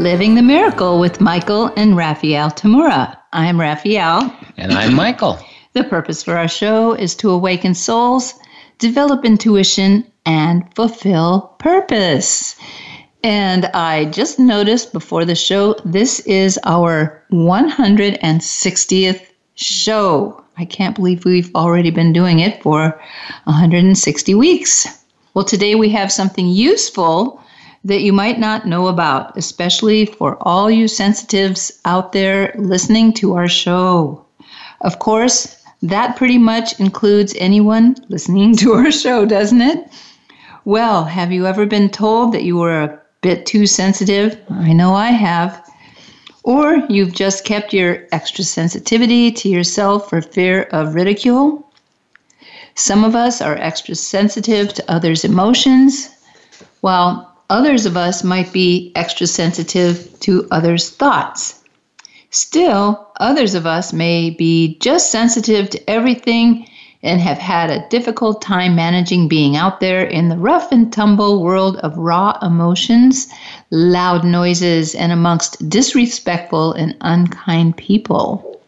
Living the Miracle with Michael and Raphael Tamura. I'm Raphael. And I'm Michael. the purpose for our show is to awaken souls, develop intuition, and fulfill purpose. And I just noticed before the show, this is our 160th show. I can't believe we've already been doing it for 160 weeks. Well, today we have something useful that you might not know about, especially for all you sensitives out there listening to our show. Of course, that pretty much includes anyone listening to our show, doesn't it? Well, have you ever been told that you were a bit too sensitive? I know I have. Or you've just kept your extra sensitivity to yourself for fear of ridicule? Some of us are extra sensitive to others' emotions, while Others of us might be extra sensitive to others' thoughts. Still, others of us may be just sensitive to everything and have had a difficult time managing being out there in the rough and tumble world of raw emotions, loud noises, and amongst disrespectful and unkind people.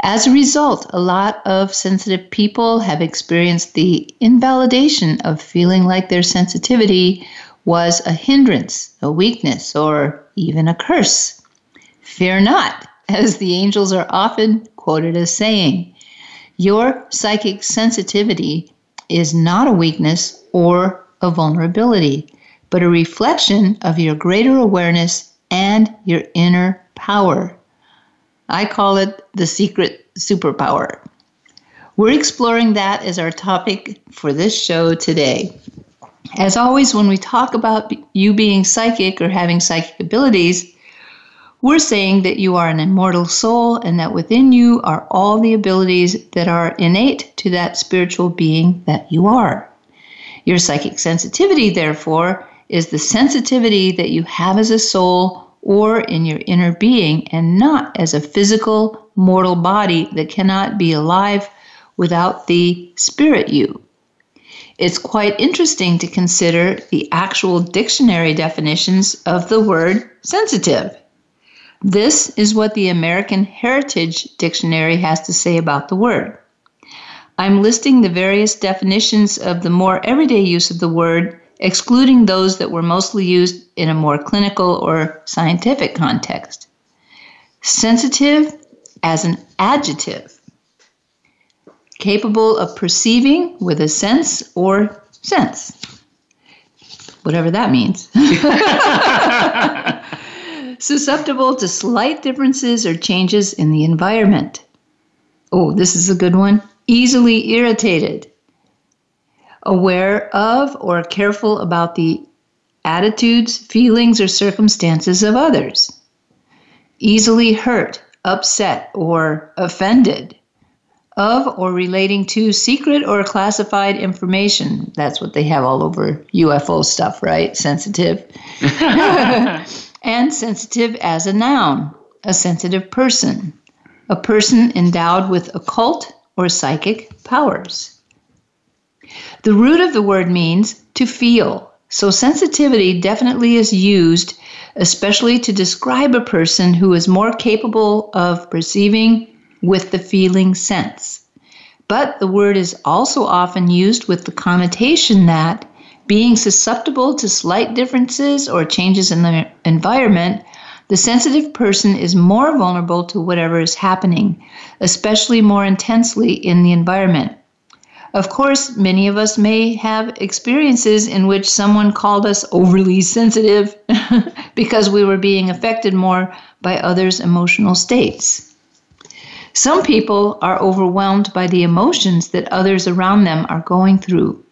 As a result, a lot of sensitive people have experienced the invalidation of feeling like their sensitivity was a hindrance, a weakness, or even a curse. Fear not, as the angels are often quoted as saying. Your psychic sensitivity is not a weakness or a vulnerability, but a reflection of your greater awareness and your inner power. I call it the secret superpower. We're exploring that as our topic for this show today. As always, when we talk about you being psychic or having psychic abilities, we're saying that you are an immortal soul and that within you are all the abilities that are innate to that spiritual being that you are. Your psychic sensitivity, therefore, is the sensitivity that you have as a soul or in your inner being and not as a physical, mortal body that cannot be alive without the spirit you it's quite interesting to consider the actual dictionary definitions of the word sensitive. This is what the American Heritage Dictionary has to say about the word. I'm listing the various definitions of the more everyday use of the word, excluding those that were mostly used in a more clinical or scientific context. Sensitive as an adjective capable of perceiving with a sense or sense, whatever that means. Susceptible to slight differences or changes in the environment. Oh, this is a good one. Easily irritated. Aware of or careful about the attitudes, feelings, or circumstances of others. Easily hurt, upset, or offended of or relating to secret or classified information. That's what they have all over UFO stuff, right? Sensitive. and sensitive as a noun, a sensitive person, a person endowed with occult or psychic powers. The root of the word means to feel. So sensitivity definitely is used especially to describe a person who is more capable of perceiving with the feeling sense. But the word is also often used with the connotation that being susceptible to slight differences or changes in the environment, the sensitive person is more vulnerable to whatever is happening, especially more intensely in the environment. Of course, many of us may have experiences in which someone called us overly sensitive because we were being affected more by others' emotional states. Some people are overwhelmed by the emotions that others around them are going through.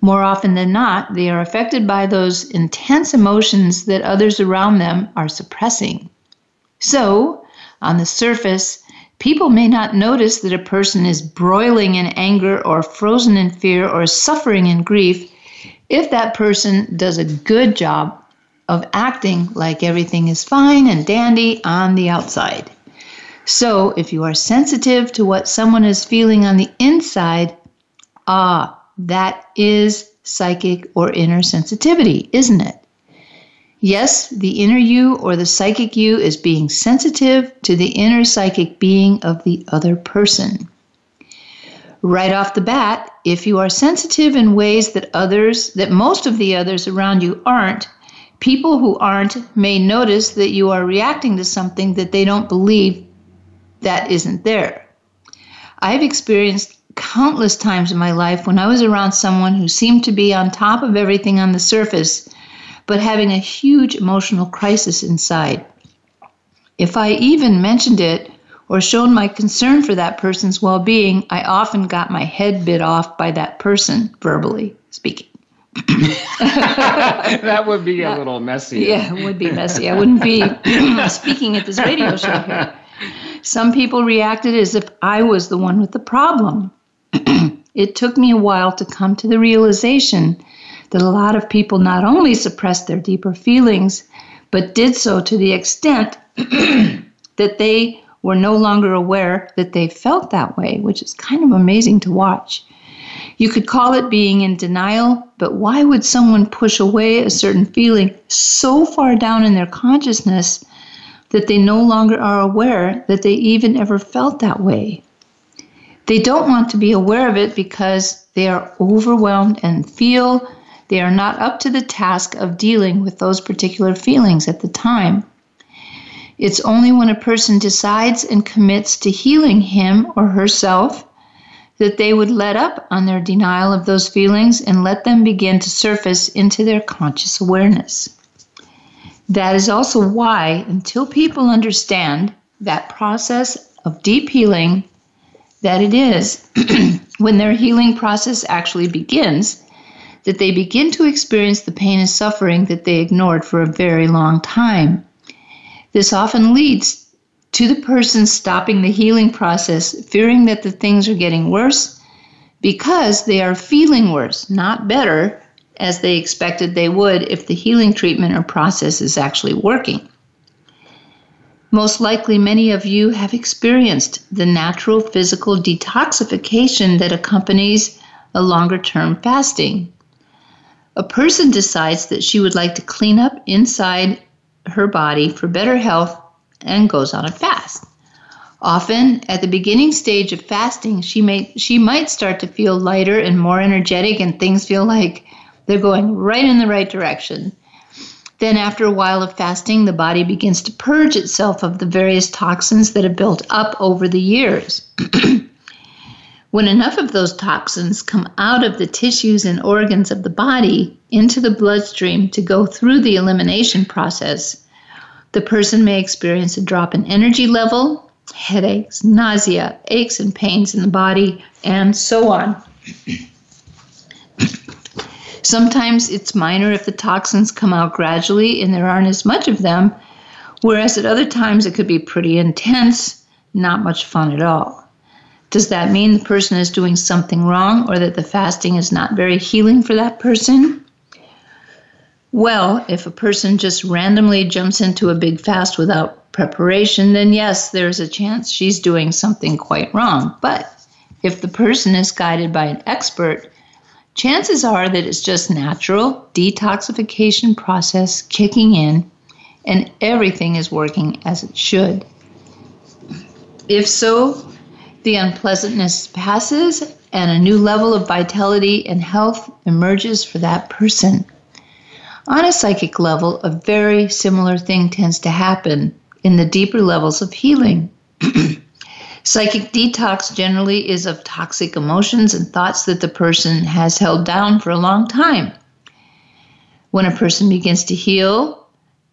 More often than not, they are affected by those intense emotions that others around them are suppressing. So, On the surface, people may not notice that a person is broiling in anger or frozen in fear or suffering in grief if that person does a good job of acting like everything is fine and dandy on the outside. So, if you are sensitive to what someone is feeling on the inside, ah, that is psychic or inner sensitivity, isn't it? Yes, the inner you or the psychic you is being sensitive to the inner psychic being of the other person. Right off the bat, if you are sensitive in ways that others, that most of the others around you aren't, people who aren't may notice that you are reacting to something that they don't believe that isn't there. I've experienced countless times in my life when I was around someone who seemed to be on top of everything on the surface but having a huge emotional crisis inside. If I even mentioned it or shown my concern for that person's well being, I often got my head bit off by that person, verbally speaking. that would be a little messy. Yeah, it would be messy. I wouldn't be speaking at this radio show here. Some people reacted as if I was the one with the problem. it took me a while to come to the realization that a lot of people not only suppressed their deeper feelings, but did so to the extent that they were no longer aware that they felt that way, which is kind of amazing to watch. You could call it being in denial, but why would someone push away a certain feeling so far down in their consciousness that they no longer are aware that they even ever felt that way? They don't want to be aware of it because they are overwhelmed and feel they are not up to the task of dealing with those particular feelings at the time. It's only when a person decides and commits to healing him or herself that they would let up on their denial of those feelings and let them begin to surface into their conscious awareness. That is also why, until people understand that process of deep healing, that it is when their healing process actually begins, that they begin to experience the pain and suffering that they ignored for a very long time. This often leads to the person stopping the healing process, fearing that the things are getting worse because they are feeling worse, not better, as they expected they would if the healing treatment or process is actually working. Most likely, many of you have experienced the natural physical detoxification that accompanies a longer term fasting a person decides that she would like to clean up inside her body for better health and goes on a fast. Often at the beginning stage of fasting, she may she might start to feel lighter and more energetic and things feel like they're going right in the right direction. Then after a while of fasting, the body begins to purge itself of the various toxins that have built up over the years. When enough of those toxins come out of the tissues and organs of the body into the bloodstream to go through the elimination process, the person may experience a drop in energy level, headaches, nausea, aches and pains in the body, and so on. Sometimes it's minor if the toxins come out gradually and there aren't as much of them, whereas at other times it could be pretty intense, not much fun at all. Does that mean the person is doing something wrong or that the fasting is not very healing for that person? Well, if a person just randomly jumps into a big fast without preparation, then yes, there's a chance she's doing something quite wrong. But if the person is guided by an expert, chances are that it's just natural detoxification process kicking in and everything is working as it should. If so, the unpleasantness passes and a new level of vitality and health emerges for that person. On a psychic level, a very similar thing tends to happen in the deeper levels of healing. Psychic detox generally is of toxic emotions and thoughts that the person has held down for a long time. When a person begins to heal,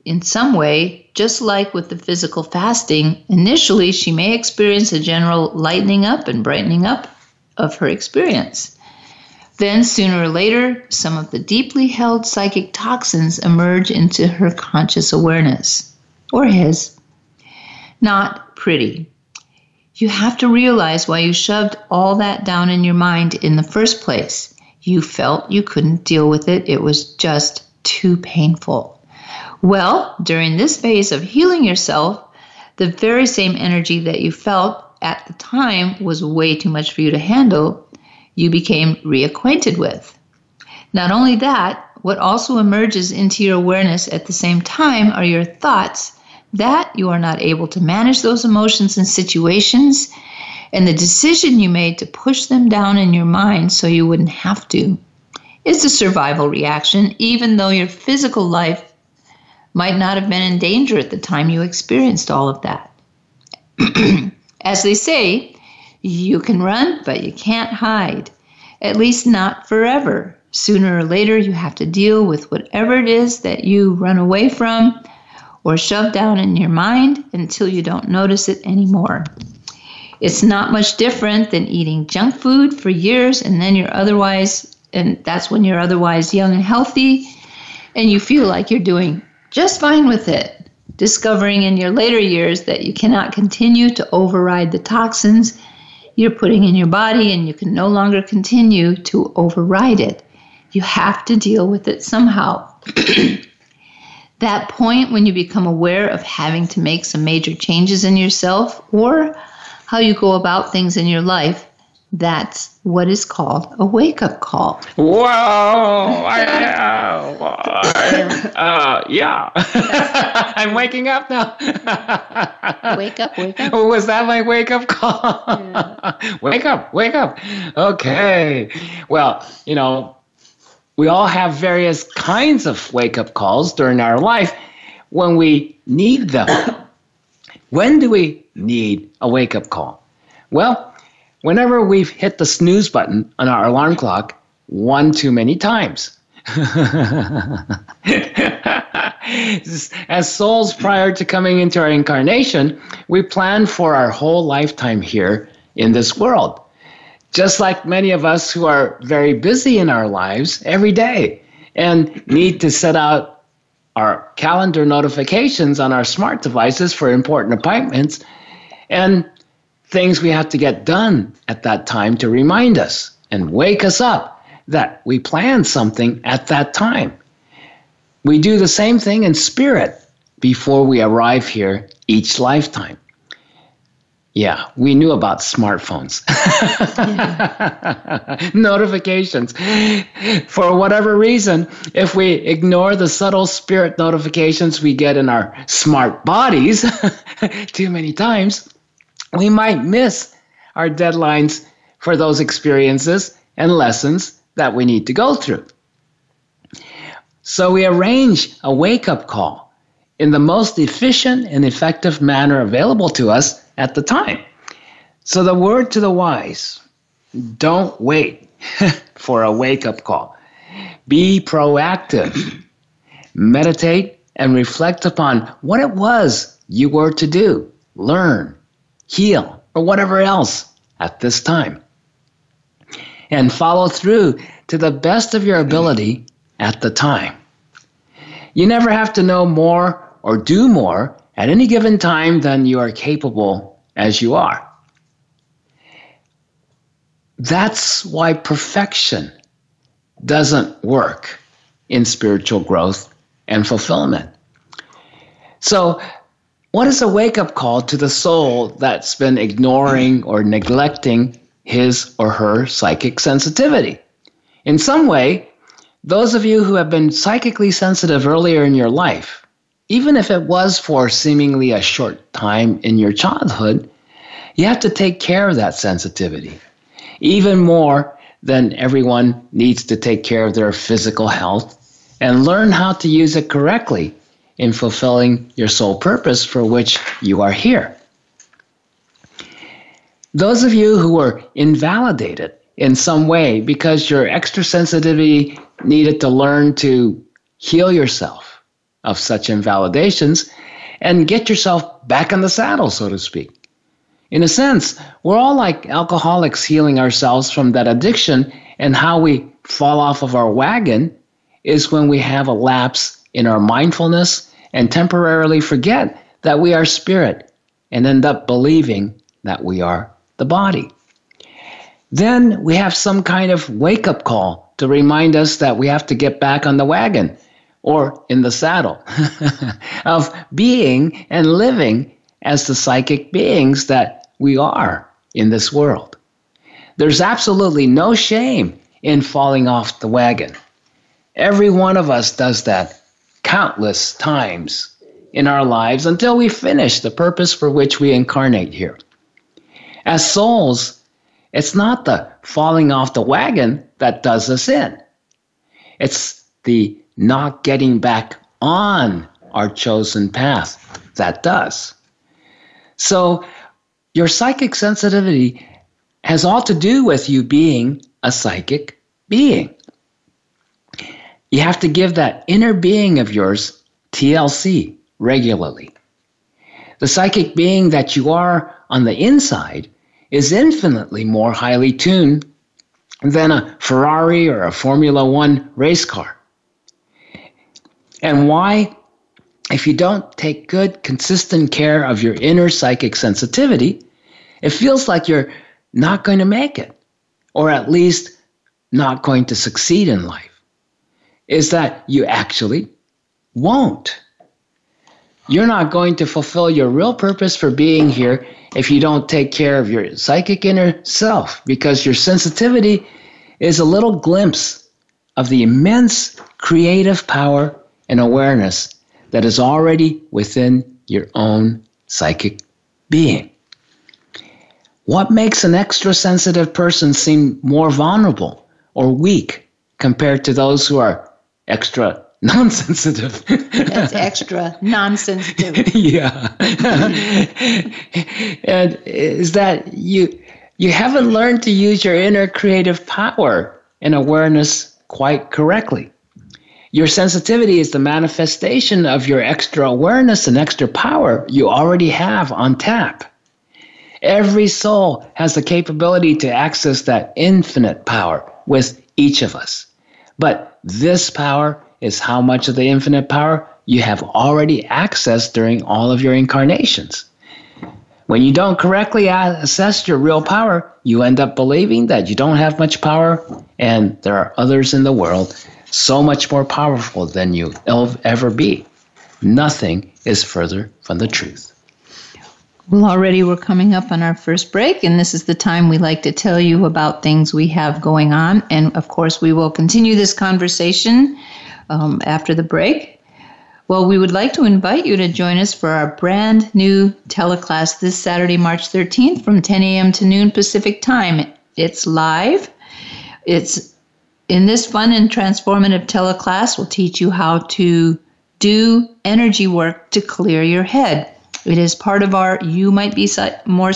in some way, just like with the physical fasting, initially she may experience a general lightening up and brightening up of her experience. Then, sooner or later, some of the deeply held psychic toxins emerge into her conscious awareness, or his. Not pretty. You have to realize why you shoved all that down in your mind in the first place. You felt you couldn't deal with it, it was just too painful. Well, during this phase of healing yourself, the very same energy that you felt at the time was way too much for you to handle, you became reacquainted with. Not only that, what also emerges into your awareness at the same time are your thoughts that you are not able to manage those emotions and situations, and the decision you made to push them down in your mind so you wouldn't have to. It's a survival reaction, even though your physical life might not have been in danger at the time you experienced all of that. As they say, you can run, but you can't hide, at least not forever. Sooner or later, you have to deal with whatever it is that you run away from or shove down in your mind until you don't notice it anymore. It's not much different than eating junk food for years and then you're otherwise, and that's when you're otherwise young and healthy and you feel like you're doing just fine with it. Discovering in your later years that you cannot continue to override the toxins you're putting in your body and you can no longer continue to override it. You have to deal with it somehow. that point when you become aware of having to make some major changes in yourself or how you go about things in your life, that's what is called a wake up call. Whoa! I, uh, uh, yeah. I'm waking up now. wake up, wake up. Was that my wake up call? Yeah. wake up, wake up. Okay. Well, you know, we all have various kinds of wake up calls during our life when we need them. when do we need a wake up call? Well, whenever we've hit the snooze button on our alarm clock one too many times. As souls prior to coming into our incarnation, we plan for our whole lifetime here in this world just like many of us who are very busy in our lives every day and need to set out our calendar notifications on our smart devices for important appointments and things we have to get done at that time to remind us and wake us up that we planned something at that time. We do the same thing in spirit before we arrive here each lifetime. Yeah, we knew about smartphones. Notifications. For whatever reason, if we ignore the subtle spirit notifications we get in our smart bodies too many times, we might miss our deadlines for those experiences and lessons that we need to go through. So we arrange a wake up call in the most efficient and effective manner available to us at the time. So, the word to the wise don't wait for a wake up call. Be proactive. Meditate and reflect upon what it was you were to do, learn, heal, or whatever else at this time. And follow through to the best of your ability at the time. You never have to know more or do more at any given time than you are capable as you are. That's why perfection doesn't work in spiritual growth and fulfillment. So, what is a wake up call to the soul that's been ignoring or neglecting his or her psychic sensitivity? In some way, those of you who have been psychically sensitive earlier in your life even if it was for seemingly a short time in your childhood, you have to take care of that sensitivity. Even more than everyone needs to take care of their physical health and learn how to use it correctly in fulfilling your sole purpose for which you are here. Those of you who were invalidated in some way because your extra sensitivity needed to learn to heal yourself of such invalidations and get yourself back on the saddle, so to speak. In a sense, we're all like alcoholics healing ourselves from that addiction, and how we fall off of our wagon is when we have a lapse in our mindfulness and temporarily forget that we are spirit and end up believing that we are the body. Then we have some kind of wake up call to remind us that we have to get back on the wagon or in the saddle of being and living as the psychic beings that we are in this world. There's absolutely no shame in falling off the wagon. Every one of us does that countless times in our lives until we finish the purpose for which we incarnate here. As souls, it's not the falling off the wagon that does us in. It's the not getting back on our chosen path that does. So, your psychic sensitivity has all to do with you being a psychic being. You have to give that inner being of yours TLC regularly. The psychic being that you are on the inside is infinitely more highly tuned than a Ferrari or a Formula One race car. And why? If you don't take good, consistent care of your inner psychic sensitivity, it feels like you're not going to make it, or at least not going to succeed in life. Is that you actually won't. You're not going to fulfill your real purpose for being here if you don't take care of your psychic inner self, because your sensitivity is a little glimpse of the immense creative power and awareness that is already within your own psychic being. What makes an extra sensitive person seem more vulnerable or weak compared to those who are extra non-sensitive? That's extra non-sensitive. yeah. and is that you you haven't learned to use your inner creative power and awareness quite correctly. Your sensitivity is the manifestation of your extra awareness and extra power you already have on tap. Every soul has the capability to access that infinite power with each of us. But this power is how much of the infinite power you have already accessed during all of your incarnations. When you don't correctly assess your real power, you end up believing that you don't have much power and there are others in the world so much more powerful than you ever be. Nothing is further from the truth. Well, already we're coming up on our first break, and this is the time we like to tell you about things we have going on. And of course, we will continue this conversation um, after the break. Well, we would like to invite you to join us for our brand new teleclass this Saturday, March 13th from 10 a.m. to noon Pacific time. It's live. It's in this fun and transformative teleclass, we'll teach you how to do energy work to clear your head. It is part of our You Might Be More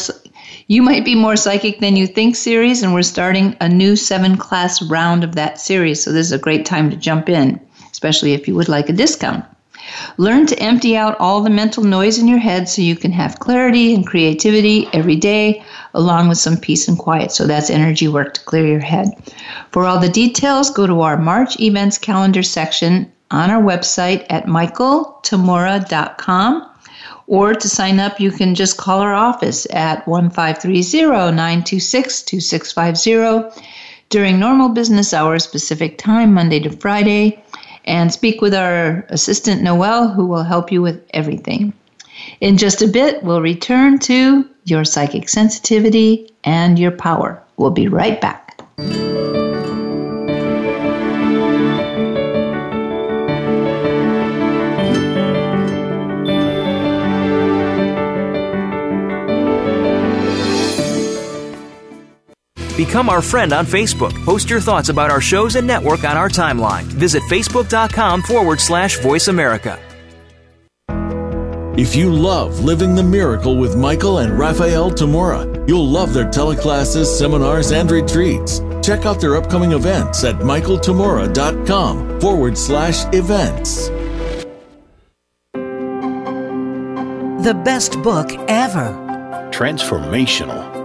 You Might Be More Psychic Than You Think series, and we're starting a new seven class round of that series. So this is a great time to jump in, especially if you would like a discount. Learn to empty out all the mental noise in your head so you can have clarity and creativity every day, along with some peace and quiet. So that's energy work to clear your head. For all the details, go to our March events calendar section on our website at michaeltamura.com. Or to sign up, you can just call our office at 1530 926 2650 during normal business hours, Pacific time, Monday to Friday and speak with our assistant Noel, who will help you with everything. In just a bit, we'll return to your psychic sensitivity and your power. We'll be right back. Become our friend on Facebook. Post your thoughts about our shows and network on our timeline. Visit facebook.com forward slash voice America. If you love Living the Miracle with Michael and Raphael Tamura, you'll love their teleclasses, seminars, and retreats. Check out their upcoming events at michaeltamura.com forward slash events. The best book ever. Transformational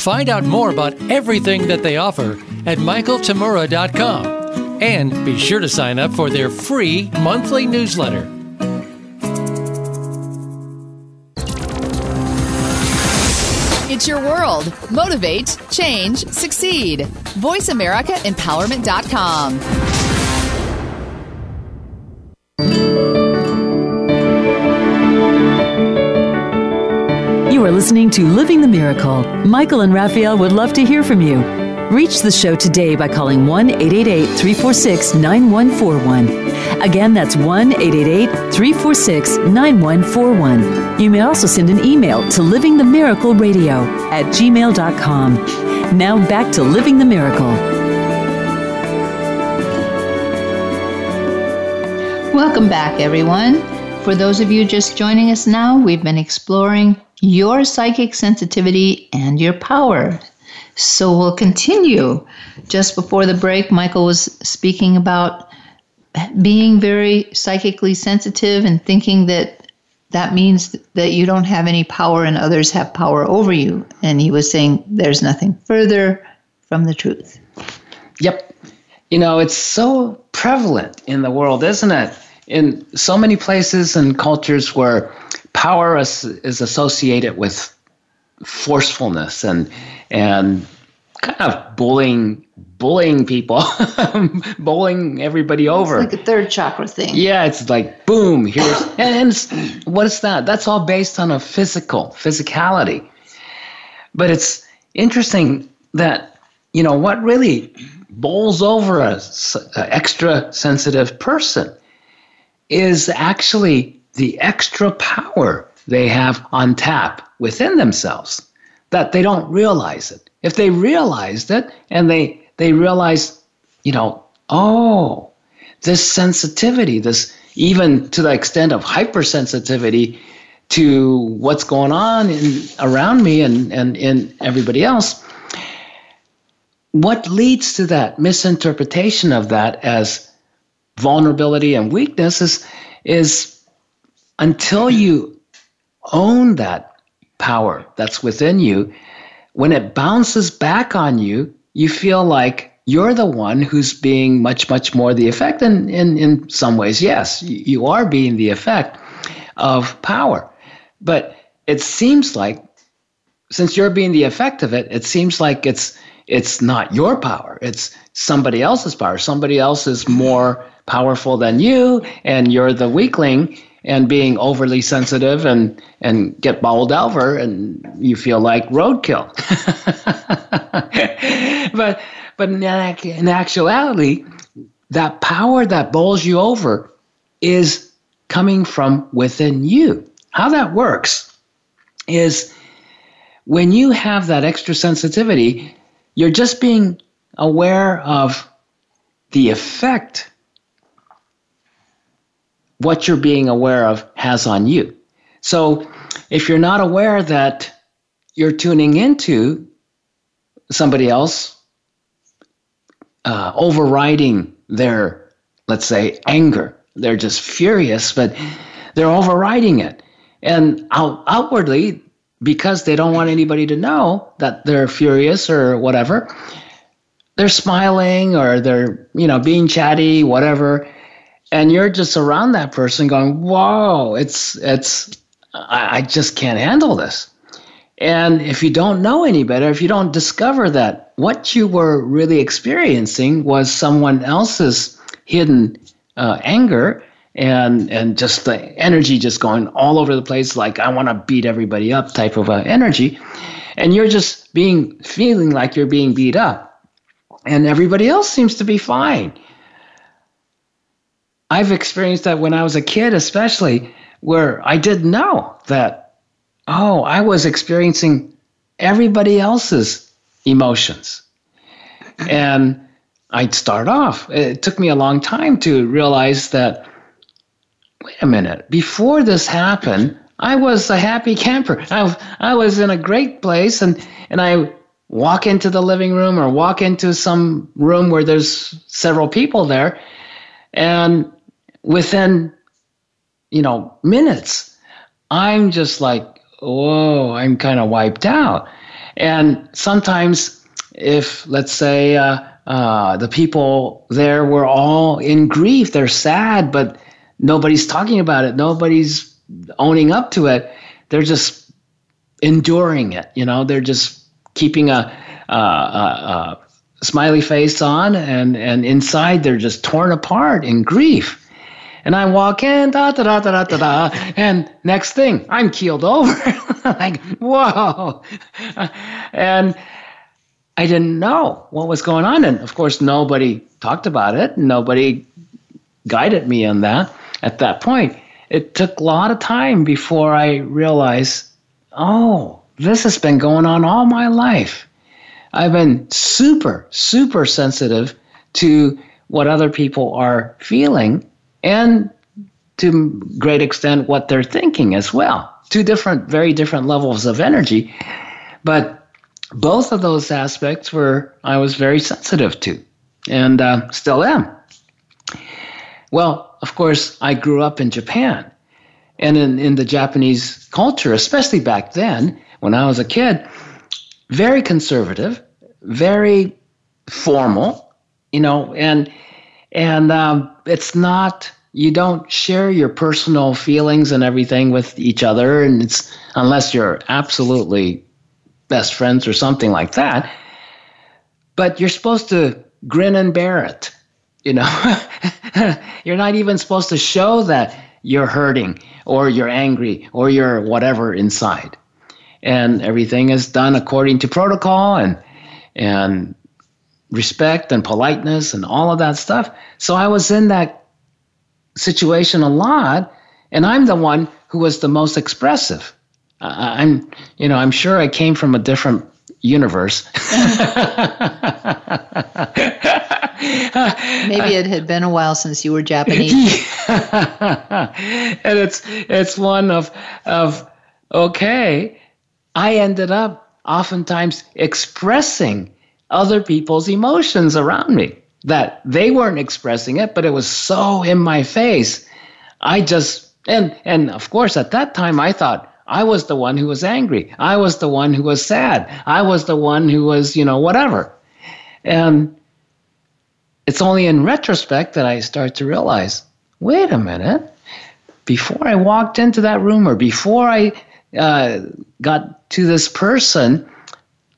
Find out more about everything that they offer at michaeltamura.com and be sure to sign up for their free monthly newsletter. It's your world. Motivate, change, succeed. VoiceAmericaEmpowerment.com. listening to Living the Miracle. Michael and Raphael would love to hear from you. Reach the show today by calling 1 888 346 9141. Again, that's 1 888 346 9141. You may also send an email to livingthemiracleradio at gmail.com. Now back to Living the Miracle. Welcome back, everyone. For those of you just joining us now, we've been exploring your psychic sensitivity and your power. So we'll continue. Just before the break, Michael was speaking about being very psychically sensitive and thinking that that means that you don't have any power and others have power over you. And he was saying there's nothing further from the truth. Yep. You know, it's so prevalent in the world, isn't it? In so many places and cultures where power is, is associated with forcefulness and and kind of bullying bullying people bullying everybody over. it's like a third chakra thing. Yeah it's like boom here's and, and what is that? That's all based on a physical physicality. But it's interesting that you know what really bowls over a, a extra sensitive person is actually the extra power they have on tap within themselves that they don't realize it. If they realized it and they they realize, you know, oh, this sensitivity, this even to the extent of hypersensitivity to what's going on in, around me and, and in everybody else, what leads to that misinterpretation of that as vulnerability and weakness is, is until you own that power that's within you, when it bounces back on you, you feel like you're the one who's being much, much more the effect. And in, in some ways, yes, you are being the effect of power. But it seems like, since you're being the effect of it, it seems like it's it's not your power. It's somebody else's power. Somebody else is more powerful than you, and you're the weakling and being overly sensitive and and get bowled over and you feel like roadkill but but in, in actuality that power that bowls you over is coming from within you how that works is when you have that extra sensitivity you're just being aware of the effect what you're being aware of has on you. So if you're not aware that you're tuning into somebody else uh, overriding their, let's say, anger, they're just furious, but they're overriding it. And out, outwardly, because they don't want anybody to know that they're furious or whatever, they're smiling or they're, you know, being chatty, whatever and you're just around that person going, whoa, it's, it's, I, I just can't handle this. And if you don't know any better, if you don't discover that what you were really experiencing was someone else's hidden uh, anger and and just the energy just going all over the place, like I want to beat everybody up type of energy, and you're just being feeling like you're being beat up, and everybody else seems to be fine. I've experienced that when I was a kid, especially where I didn't know that, oh, I was experiencing everybody else's emotions. And I'd start off. It took me a long time to realize that, wait a minute, before this happened, I was a happy camper. I, I was in a great place and, and I walk into the living room or walk into some room where there's several people there. And within, you know, minutes, I'm just like, whoa, I'm kind of wiped out. And sometimes, if let's say uh, uh, the people there were all in grief, they're sad, but nobody's talking about it, nobody's owning up to it. They're just enduring it. You know, they're just keeping a, a, a, a smiley face on, and and inside they're just torn apart in grief. And I walk in, da da da da da da, and next thing I'm keeled over, like whoa, and I didn't know what was going on, and of course nobody talked about it, nobody guided me in that. At that point, it took a lot of time before I realized, oh, this has been going on all my life. I've been super, super sensitive to what other people are feeling and to great extent what they're thinking as well. Two different, very different levels of energy. But both of those aspects were I was very sensitive to and uh, still am. Well, of course, I grew up in Japan. And in, in the Japanese culture, especially back then, when I was a kid, very conservative, very formal, you know, and and um, it's not you don't share your personal feelings and everything with each other, and it's unless you're absolutely best friends or something like that. But you're supposed to grin and bear it, you know. you're not even supposed to show that you're hurting or you're angry or you're whatever inside. And everything is done according to protocol and and respect and politeness and all of that stuff. So I was in that situation a lot, and I'm the one who was the most expressive. I'm, you know, I'm sure I came from a different universe. Maybe it had been a while since you were Japanese. and it's it's one of of okay, I ended up oftentimes expressing other people's emotions around me that they weren't expressing it, but it was so in my face. I just and and of course at that time I thought I was the one who was angry. I was the one who was sad. I was the one who was, you know, whatever. And it's only in retrospect that I start to realize wait a minute. Before I walked into that room or before I uh, got to this person,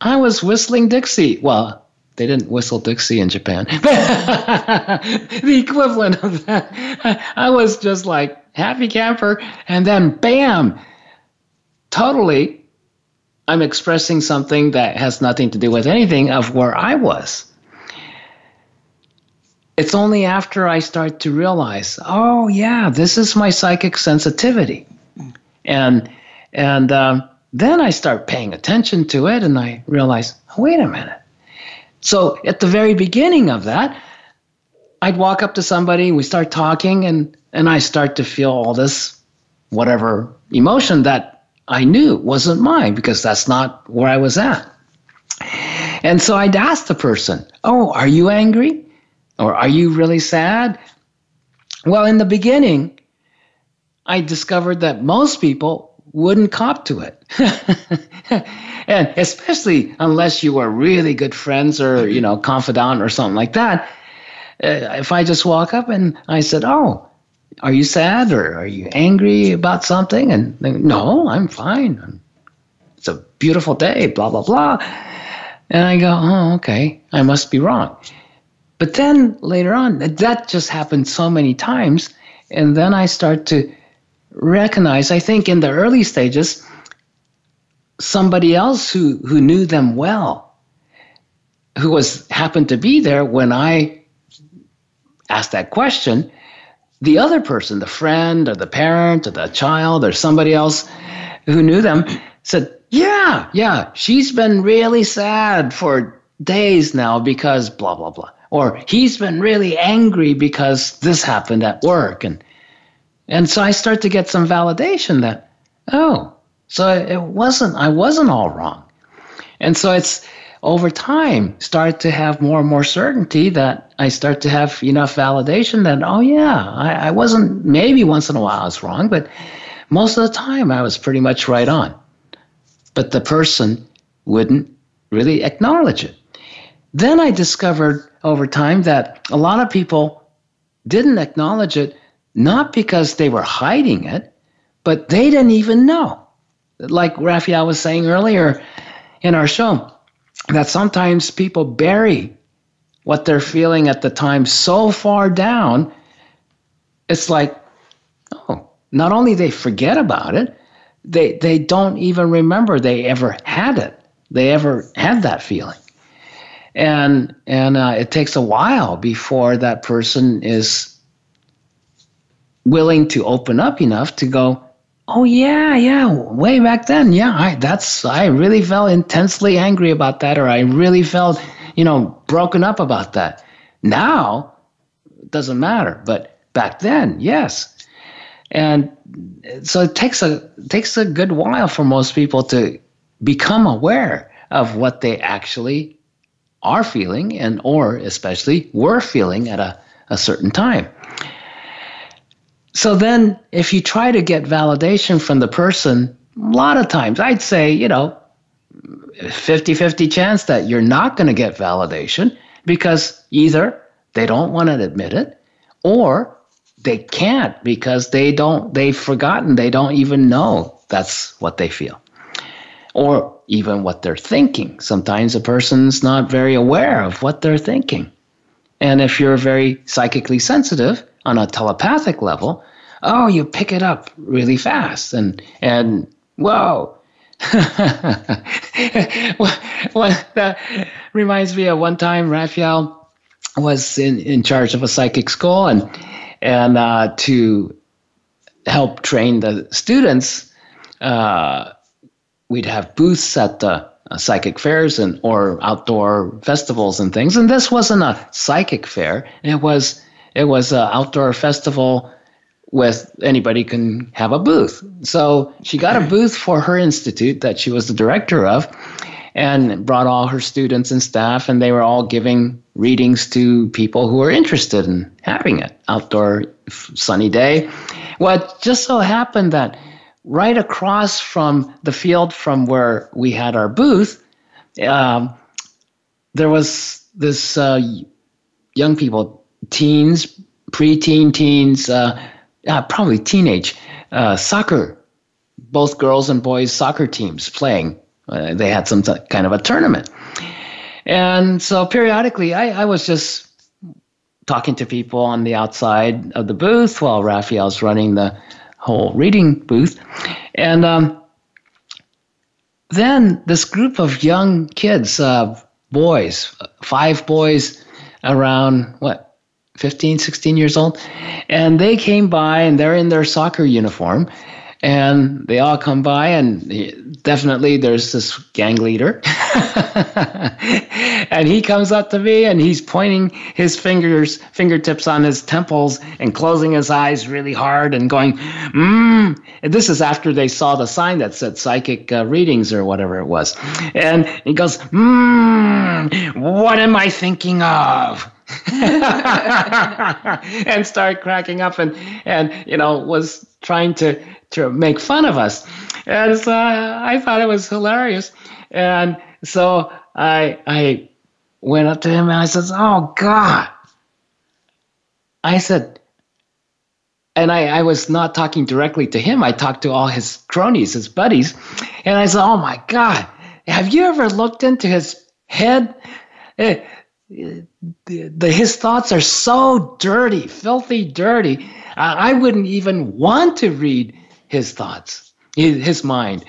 I was whistling Dixie. Well, they didn't whistle Dixie in Japan. the equivalent of that. I was just like happy camper, and then bam, totally, I'm expressing something that has nothing to do with anything of where I was. It's only after I start to realize, oh yeah, this is my psychic sensitivity, and and um, then I start paying attention to it, and I realize, wait a minute. So at the very beginning of that, I'd walk up to somebody, we start talking, and and I start to feel all this whatever emotion that I knew wasn't mine because that's not where I was at. And so I'd ask the person, Oh, are you angry? Or are you really sad? Well, in the beginning, I discovered that most people wouldn't cop to it. and especially unless you were really good friends or, you know, confidant or something like that. Uh, if I just walk up and I said, Oh, are you sad or are you angry about something? And they, no, I'm fine. It's a beautiful day, blah, blah, blah. And I go, oh, okay, I must be wrong. But then later on, that just happened so many times. And then I start to recognize, I think in the early stages, somebody else who, who knew them well, who was happened to be there when I asked that question, the other person, the friend or the parent or the child or somebody else who knew them said, Yeah, yeah, she's been really sad for days now because blah, blah, blah. Or he's been really angry because this happened at work. And, and so I start to get some validation that, oh, so it wasn't, I wasn't all wrong. And so it's over time start to have more and more certainty that I start to have enough validation that, oh, yeah, I, I wasn't, maybe once in a while I was wrong, but most of the time I was pretty much right on. But the person wouldn't really acknowledge it. Then I discovered over time that a lot of people didn't acknowledge it not because they were hiding it, but they didn't even know. Like Raphael was saying earlier in our show, that sometimes people bury what they're feeling at the time so far down, it's like, oh, not only they forget about it, they, they don't even remember they ever had it. They ever had that feeling. And, and uh, it takes a while before that person is willing to open up enough to go, oh yeah, yeah, way back then, yeah, I that's I really felt intensely angry about that, or I really felt, you know, broken up about that. Now, it doesn't matter, but back then, yes. And so it takes a it takes a good while for most people to become aware of what they actually are feeling and or especially were feeling at a, a certain time. So then, if you try to get validation from the person, a lot of times I'd say, you know, 50 50 chance that you're not going to get validation because either they don't want to admit it or they can't because they don't, they've forgotten, they don't even know that's what they feel or even what they're thinking. Sometimes a person's not very aware of what they're thinking. And if you're very psychically sensitive, on a telepathic level, oh, you pick it up really fast and and whoa. well, that reminds me of one time Raphael was in, in charge of a psychic school and and uh, to help train the students, uh, we'd have booths at the uh, psychic fairs and or outdoor festivals and things. And this wasn't a psychic fair; it was it was an outdoor festival with anybody can have a booth. So she got a booth for her institute that she was the director of and brought all her students and staff and they were all giving readings to people who were interested in having it outdoor sunny day well just so happened that right across from the field from where we had our booth um, there was this uh, young people teens, preteen teens, uh, uh, probably teenage uh, soccer, both girls and boys soccer teams playing. Uh, they had some t- kind of a tournament. And so periodically, I, I was just talking to people on the outside of the booth while Raphael's running the whole reading booth. And um, then this group of young kids, uh, boys, five boys around what, 15, 16 years old. And they came by and they're in their soccer uniform. And they all come by, and definitely there's this gang leader. and he comes up to me and he's pointing his fingers, fingertips on his temples and closing his eyes really hard and going, mmm. This is after they saw the sign that said psychic uh, readings or whatever it was. And he goes, mmm, what am I thinking of? and start cracking up and and you know was trying to to make fun of us. And so I, thought it was hilarious. And so i i went up to him and i said oh god. I said and I, I was not talking directly to him. I talked to all his cronies his buddies. And i said oh my god. Have you ever looked into his head? Eh, the, the, his thoughts are so dirty, filthy dirty. I, wouldn't even want to read his thoughts, his mind,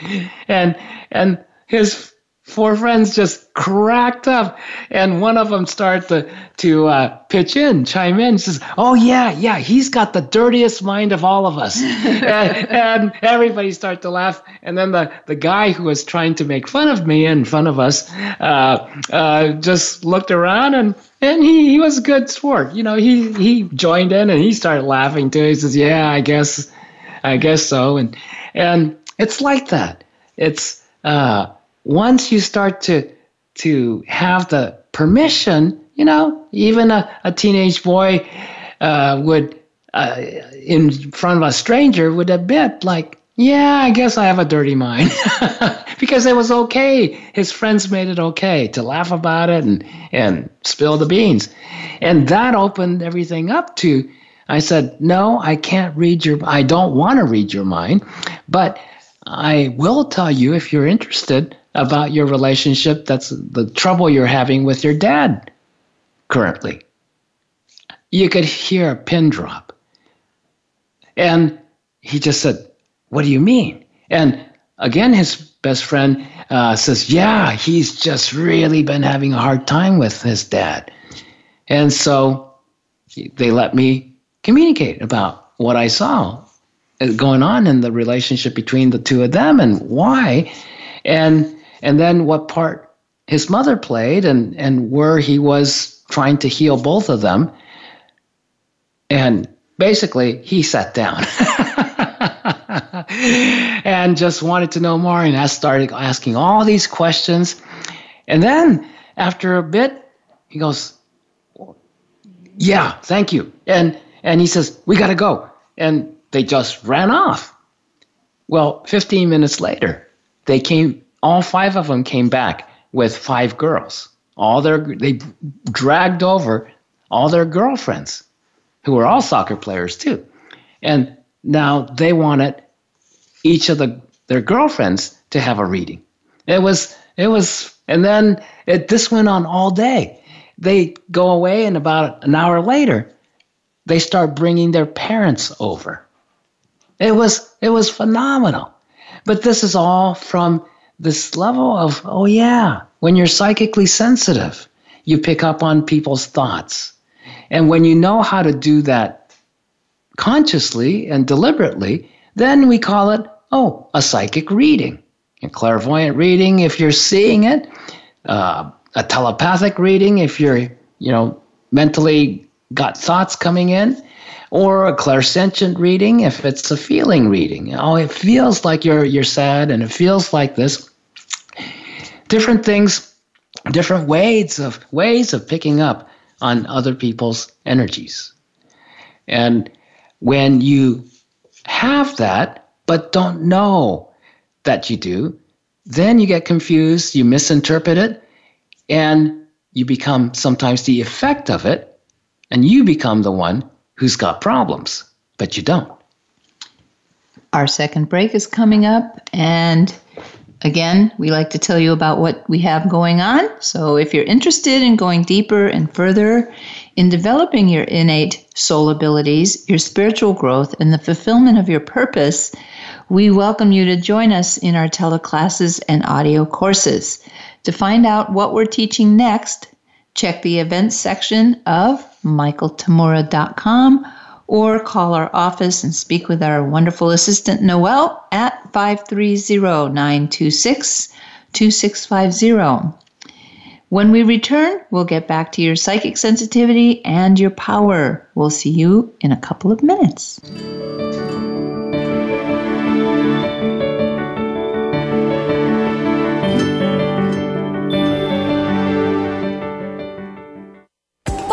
and and his four friends just cracked up, and one of them started to to uh, pitch in, chime in, says, "Oh yeah, yeah, he's got the dirtiest mind of all of us," and, and, everybody started to laugh. And then the the guy who was trying to make fun of me in front of us uh, uh, just looked around and. And he, he was a good sport, you know. He he joined in and he started laughing too. He says, "Yeah, I guess, I guess so." And and it's like that. It's uh, once you start to to have the permission, you know, even a, a teenage boy uh, would, uh, in front of a stranger, would admit, like, yeah, I guess I have a dirty mind. because it was okay. His friends made it okay to laugh about it and, and spill the beans. And that opened everything up to, I said, no, I can't read your, I don't want to read your mind, but I will tell you if you're interested about your relationship. That's the trouble you're having with your dad currently. You could hear a pin drop. And he just said, What do you mean? And again, his best friend uh, says, Yeah, he's just really been having a hard time with his dad. And so they let me communicate about what I saw going on in the relationship between the two of them and why. And and then what part his mother played and, and where he was trying to heal both of them. And basically, he sat down and just wanted to know more and I started asking all these questions. And then after a bit, he goes, Yeah, thank you. And and he says, We gotta go. And they just ran off. Well, 15 minutes later, they came all five of them came back with five girls. All their they dragged over all their girlfriends, who were all soccer players too, and now they wanted each of the their girlfriends to have a reading. It was it was, and then it this went on all day. They go away, and about an hour later, they start bringing their parents over. It was it was phenomenal, but this is all from this level of, oh, yeah, when you're psychically sensitive, you pick up on people's thoughts. And when you know how to do that consciously and deliberately, then we call it, oh, a psychic reading. A clairvoyant reading, if you're seeing it, uh, a telepathic reading, if you're, you know, mentally got thoughts coming in, or a clairsentient reading if it's a feeling reading. Oh, it feels like you're you're sad and it feels like this. Different things, different ways of ways of picking up on other people's energies. And when you have that but don't know that you do, then you get confused, you misinterpret it, and you become sometimes the effect of it, and you become the one who's got problems, but you don't. Our second break is coming up, and again, we like to tell you about what we have going on. So if you're interested in going deeper and further in developing your innate soul abilities, your spiritual growth, and the fulfillment of your purpose, we welcome you to join us in our teleclasses and audio courses. To find out what we're teaching next, check the events section of michaeltamura.com or call our office and speak with our wonderful assistant Noel at 530 926 2650. When we return, we'll get back to your psychic sensitivity and your power. We'll see you in a couple of minutes.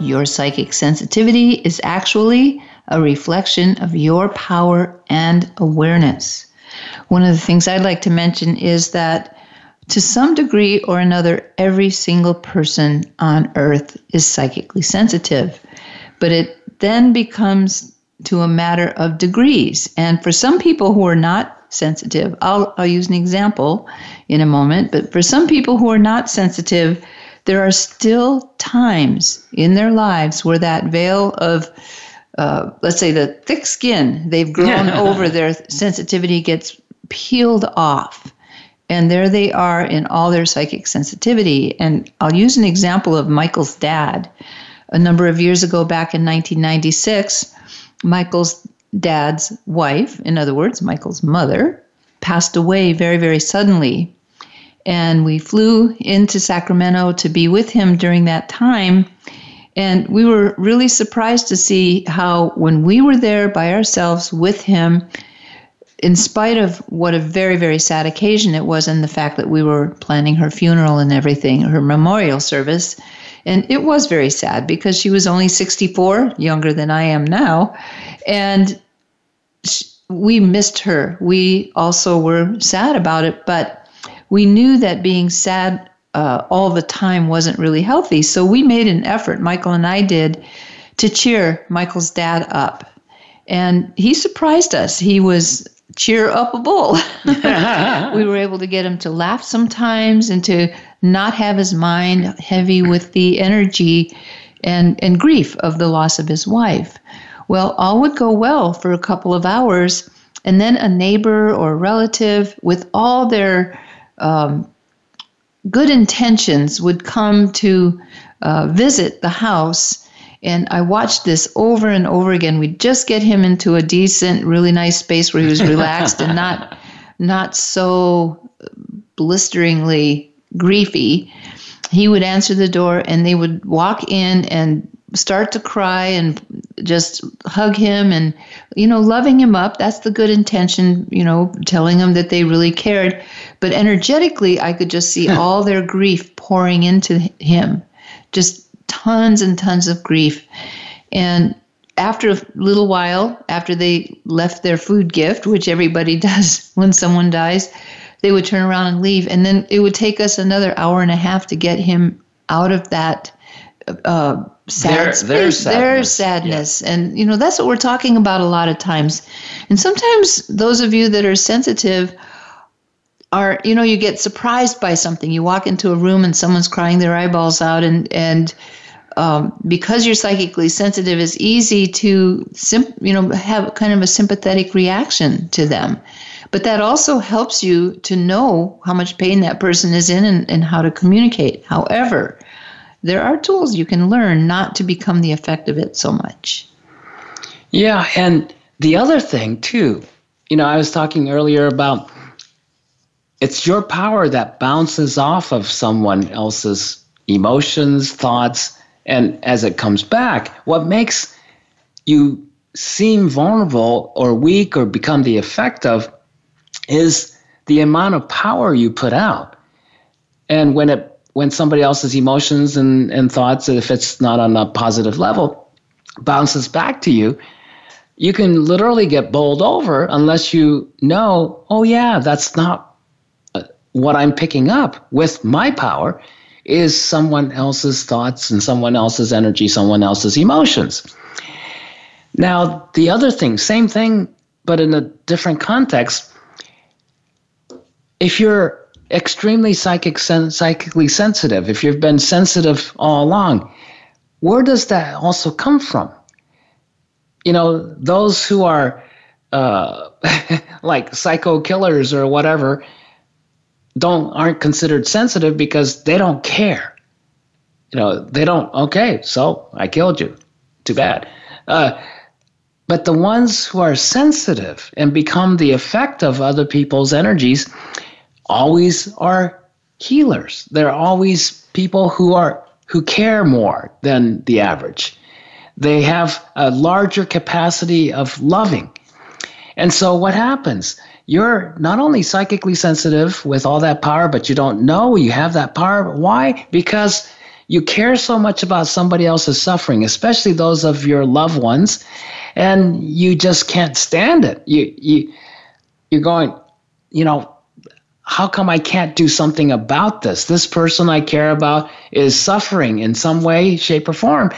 your psychic sensitivity is actually a reflection of your power and awareness. One of the things I'd like to mention is that to some degree or another, every single person on earth is psychically sensitive, but it then becomes to a matter of degrees. And for some people who are not sensitive, I'll, I'll use an example in a moment, but for some people who are not sensitive, there are still times in their lives where that veil of uh, let's say the thick skin they've grown over their sensitivity gets peeled off. And there they are in all their psychic sensitivity. And i'll use an example of michael's dad. A number of years ago back in 1996 michael's dad's wife in other words michael's mother passed away very very suddenly and we flew into Sacramento to be with him during that time. And we were really surprised to see how, when we were there by ourselves with him, in spite of what a very, very sad occasion it was, and the fact that we were planning her funeral and everything, her memorial service, and it was very sad because she was only 64, younger than I am now. And we missed her. We also were sad about it, but we knew that being sad uh, all the time wasn't really healthy. So we made an effort, Michael and I did, to cheer Michael's dad up. And he surprised us. He was cheer up a upable. we were able to get him to laugh sometimes and to not have his mind heavy with the energy and, and grief of the loss of his wife. Well, all would go well for a couple of hours, and then a neighbor or relative, with all their um, good intentions would come to uh, visit the house. And I watched this over and over again. We'd just get him into a decent, really nice space where he was relaxed and not not so blisteringly griefy. He would answer the door and they would walk in and start to cry and just hug him and you know loving him up. That's the good intention you know telling him that they really cared. But energetically i could just see all their grief pouring into him. Just tons and tons of grief. And after a little while after they left their food gift which everybody does when someone dies they would turn around and leave. And then it would take us another hour and a half to get him out of that uh, sad their, their sadness, their sadness. Yeah. and you know that's what we're talking about a lot of times. And sometimes those of you that are sensitive are you know you get surprised by something. You walk into a room and someone's crying their eyeballs out, and and um, because you're psychically sensitive, it's easy to sim- you know have kind of a sympathetic reaction to them. But that also helps you to know how much pain that person is in and, and how to communicate. However, there are tools you can learn not to become the effect of it so much. Yeah, and the other thing too, you know, I was talking earlier about it's your power that bounces off of someone else's emotions, thoughts, and as it comes back, what makes you seem vulnerable or weak or become the effect of is the amount of power you put out. And when it when somebody else's emotions and, and thoughts, if it's not on a positive level, bounces back to you, you can literally get bowled over unless you know, oh, yeah, that's not uh, what I'm picking up with my power is someone else's thoughts and someone else's energy, someone else's emotions. Now, the other thing, same thing, but in a different context. If you're extremely psychic sen- psychically sensitive, if you've been sensitive all along, where does that also come from? You know, those who are uh, like psycho killers or whatever don't aren't considered sensitive because they don't care. You know, they don't. Okay, so I killed you. Too bad. Uh, but the ones who are sensitive and become the effect of other people's energies always are healers. They're always people who are who care more than the average. They have a larger capacity of loving. And so what happens? You're not only psychically sensitive with all that power, but you don't know you have that power. Why? Because you care so much about somebody else's suffering, especially those of your loved ones, and you just can't stand it. You you you're going, you know, how come I can't do something about this? This person I care about is suffering in some way, shape, or form.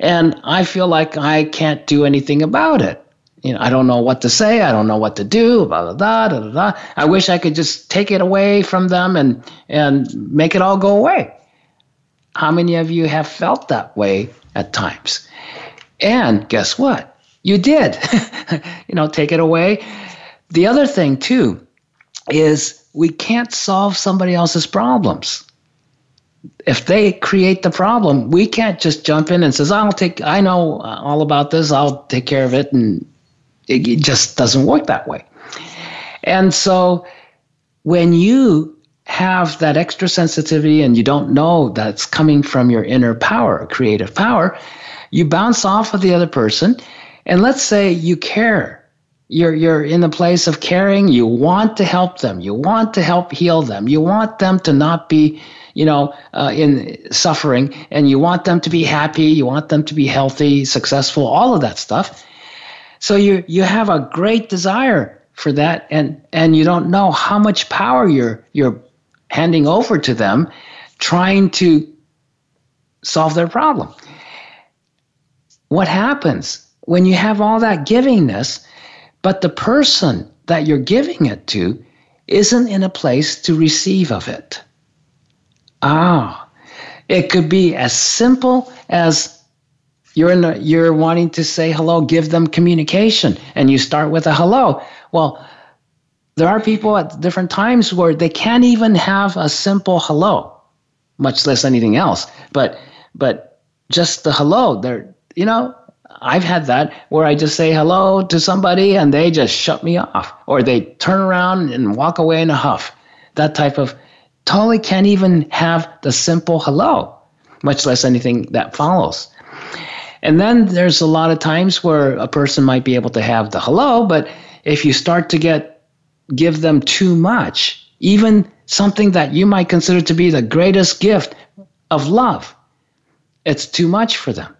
And I feel like I can't do anything about it. You know, I don't know what to say. I don't know what to do. Blah, blah, blah, blah, blah. I wish I could just take it away from them and, and make it all go away. How many of you have felt that way at times? And guess what? You did. you know, take it away. The other thing, too, is we can't solve somebody else's problems. If they create the problem, we can't just jump in and says, "I'll take I know all about this. I'll take care of it." And it, it just doesn't work that way. And so when you have that extra sensitivity and you don't know that's coming from your inner power, creative power, you bounce off of the other person. And let's say you care. You're, you're in the place of caring. You want to help them. You want to help heal them. You want them to not be, you know, uh, in suffering and you want them to be happy. You want them to be healthy, successful, all of that stuff. So you, you have a great desire for that and, and you don't know how much power you're, you're handing over to them, trying to solve their problem. What happens when you have all that givingness, but the person that you're giving it to isn't in a place to receive of it? Ah, it could be as simple as you're in a, you're wanting to say hello, give them communication, and you start with a hello. Well, there are people at different times where they can't even have a simple hello, much less anything else. But but just the hello, they're you know, I've had that where I just say hello to somebody and they just shut me off, or they turn around and walk away in a huff. That type of totally can't even have the simple hello, much less anything that follows. And then there's a lot of times where a person might be able to have the hello, but if you start to get give them too much, even something that you might consider to be the greatest gift of love. It's too much for them.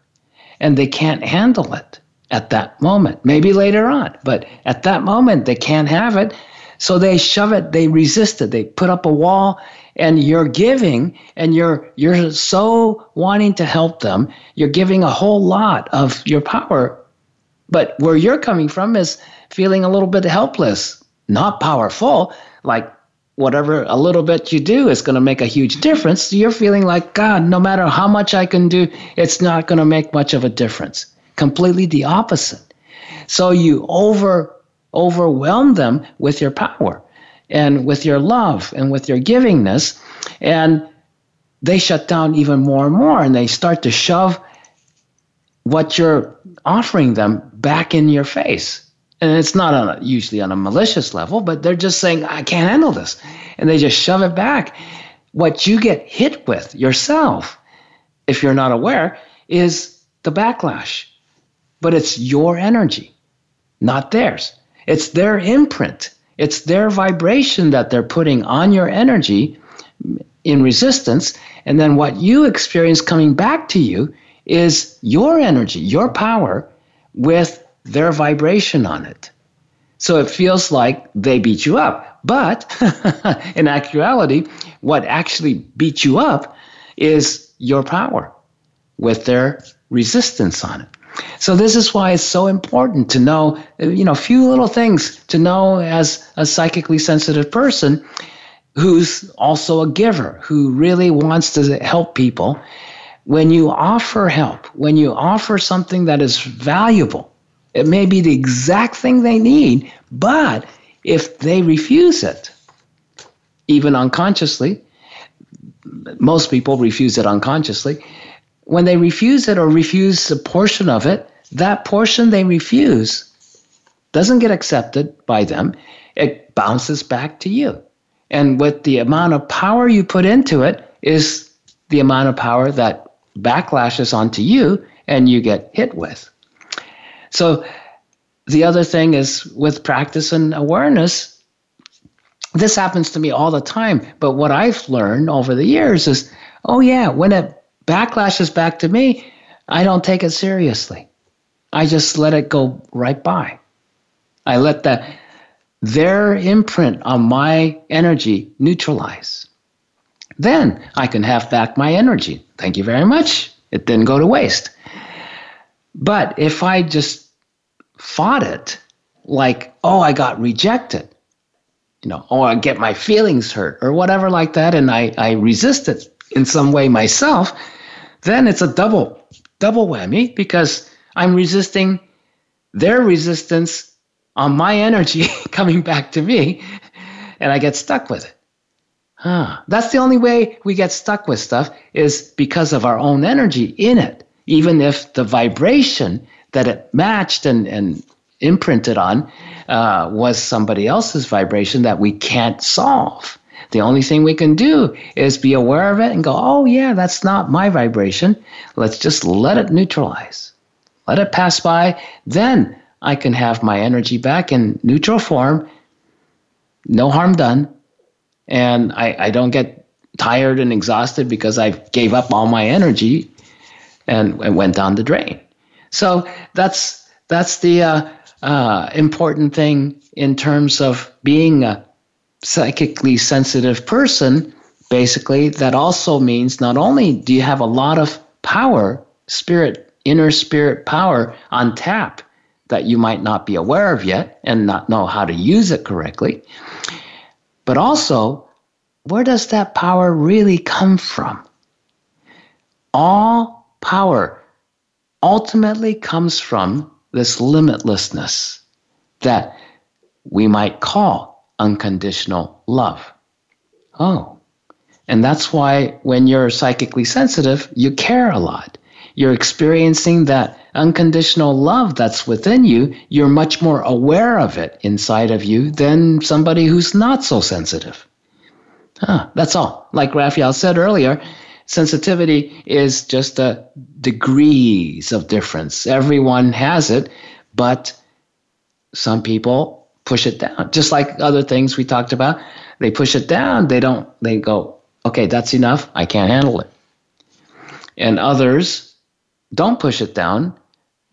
And they can't handle it at that moment. Maybe later on, but at that moment, they can't have it. So they shove it, they resist it, they put up a wall, and you're giving and you're you're so wanting to help them. You're giving a whole lot of your power. But where you're coming from is feeling a little bit helpless not powerful, like whatever a little bit you do is going to make a huge difference. You're feeling like, God, no matter how much I can do, it's not going to make much of a difference. Completely the opposite. So you over overwhelm them with your power and with your love and with your givingness. And they shut down even more and more and they start to shove what you're offering them back in your face and it's not on a, usually on a malicious level, but they're just saying, I can't handle this. And they just shove it back. What you get hit with yourself, if you're not aware, is the backlash. But it's your energy, not theirs. It's their imprint, it's their vibration that they're putting on your energy in resistance. And then what you experience coming back to you is your energy, your power with their vibration on it. So it feels like they beat you up. But in actuality, what actually beat you up is your power with their resistance on it. So this is why it's so important to know, you know, a few little things to know as a psychically sensitive person who's also a giver, who really wants to help people, when you offer help, when you offer something that is valuable, it may be the exact thing they need, but if they refuse it, even unconsciously, most people refuse it unconsciously. When they refuse it or refuse a portion of it, that portion they refuse doesn't get accepted by them. It bounces back to you. And with the amount of power you put into it is the amount of power that backlashes onto you and you get hit with. So the other thing is with practice and awareness, this happens to me all the time. But what I've learned over the years is, oh yeah, when it backlashes back to me, I don't take it seriously. I just let it go right by. I let the their imprint on my energy neutralize. Then I can have back my energy. Thank you very much. It didn't go to waste. But if I just fought it like, oh, I got rejected, you know, or I get my feelings hurt or whatever like that, and I, I resist it in some way myself, then it's a double, double whammy because I'm resisting their resistance on my energy coming back to me, and I get stuck with it. Huh. That's the only way we get stuck with stuff is because of our own energy in it. Even if the vibration that it matched and, and imprinted on uh, was somebody else's vibration that we can't solve. The only thing we can do is be aware of it and go, oh, yeah, that's not my vibration. Let's just let it neutralize, let it pass by. Then I can have my energy back in neutral form, no harm done, and I, I don't get tired and exhausted because I gave up all my energy and, went down the drain. So that's that's the uh, uh, important thing in terms of being a psychically sensitive person. Basically, that also means not only do you have a lot of power, spirit, inner spirit power on tap that you might not be aware of yet and not know how to use it correctly, but also, where does that power really come from? All power ultimately comes from this limitlessness that we might call unconditional love. Oh, and that's why when you're psychically sensitive, you care a lot. You're experiencing that unconditional love that's within you, you're much more aware of it inside of you than somebody who's not so sensitive. Huh, that's all. Like Raphael said earlier, sensitivity is just a degrees of difference. Everyone has it, but some people push it down. Just like other things we talked about, they push it down. They don't, they go, okay, that's enough. I can't handle it. And others don't push it down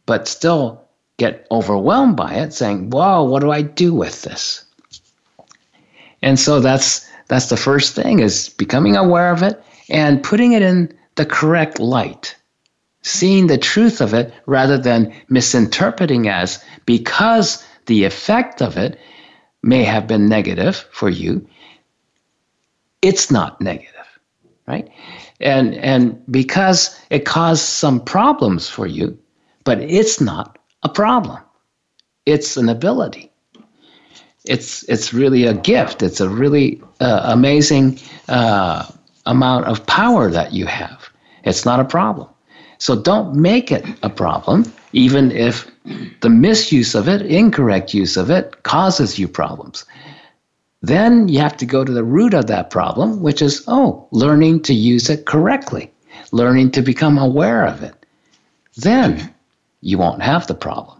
but still get overwhelmed by it, saying, Whoa, what do I do with this? And so that's that's the first thing is becoming aware of it and putting it in the correct light. Seeing the truth of it rather than misinterpreting as because the effect of it may have been negative for you, it's not negative, right? And and because it caused some problems for you, but it's not a problem. It's an ability. It's it's really a gift. It's a really uh, amazing uh, amount of power that you have. It's not a problem. So don't make it a problem, even if the misuse of it, incorrect use of it, causes you problems. Then you have to go to the root of that problem, which is, oh, learning to use it correctly, learning to become aware of it. Then you won't have the problem.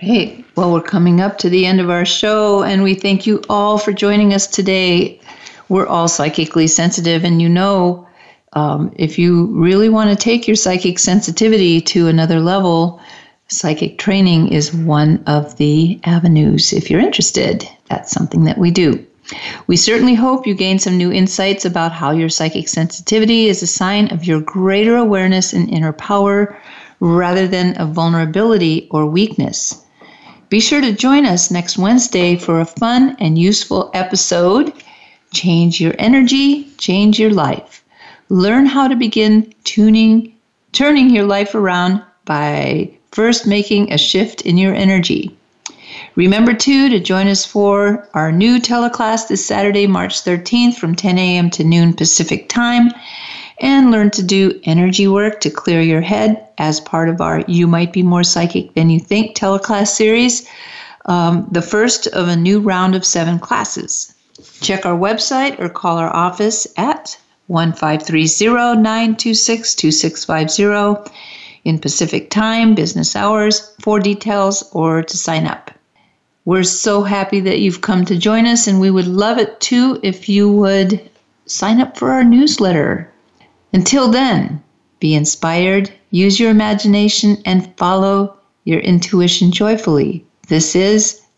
Great. Well, we're coming up to the end of our show, and we thank you all for joining us today. We're all psychically sensitive, and you know, um, if you really want to take your psychic sensitivity to another level, psychic training is one of the avenues. If you're interested, that's something that we do. We certainly hope you gain some new insights about how your psychic sensitivity is a sign of your greater awareness and inner power rather than a vulnerability or weakness. Be sure to join us next Wednesday for a fun and useful episode. Change your energy, change your life. Learn how to begin tuning, turning your life around by first making a shift in your energy. Remember, too, to join us for our new teleclass this Saturday, March 13th from 10 a.m. to noon Pacific Time, and learn to do energy work to clear your head as part of our You Might Be More Psychic Than You Think teleclass series, um, the first of a new round of seven classes. Check our website or call our office at 1530 926 2650 in Pacific Time, business hours, for details or to sign up. We're so happy that you've come to join us, and we would love it too if you would sign up for our newsletter. Until then, be inspired, use your imagination, and follow your intuition joyfully. This is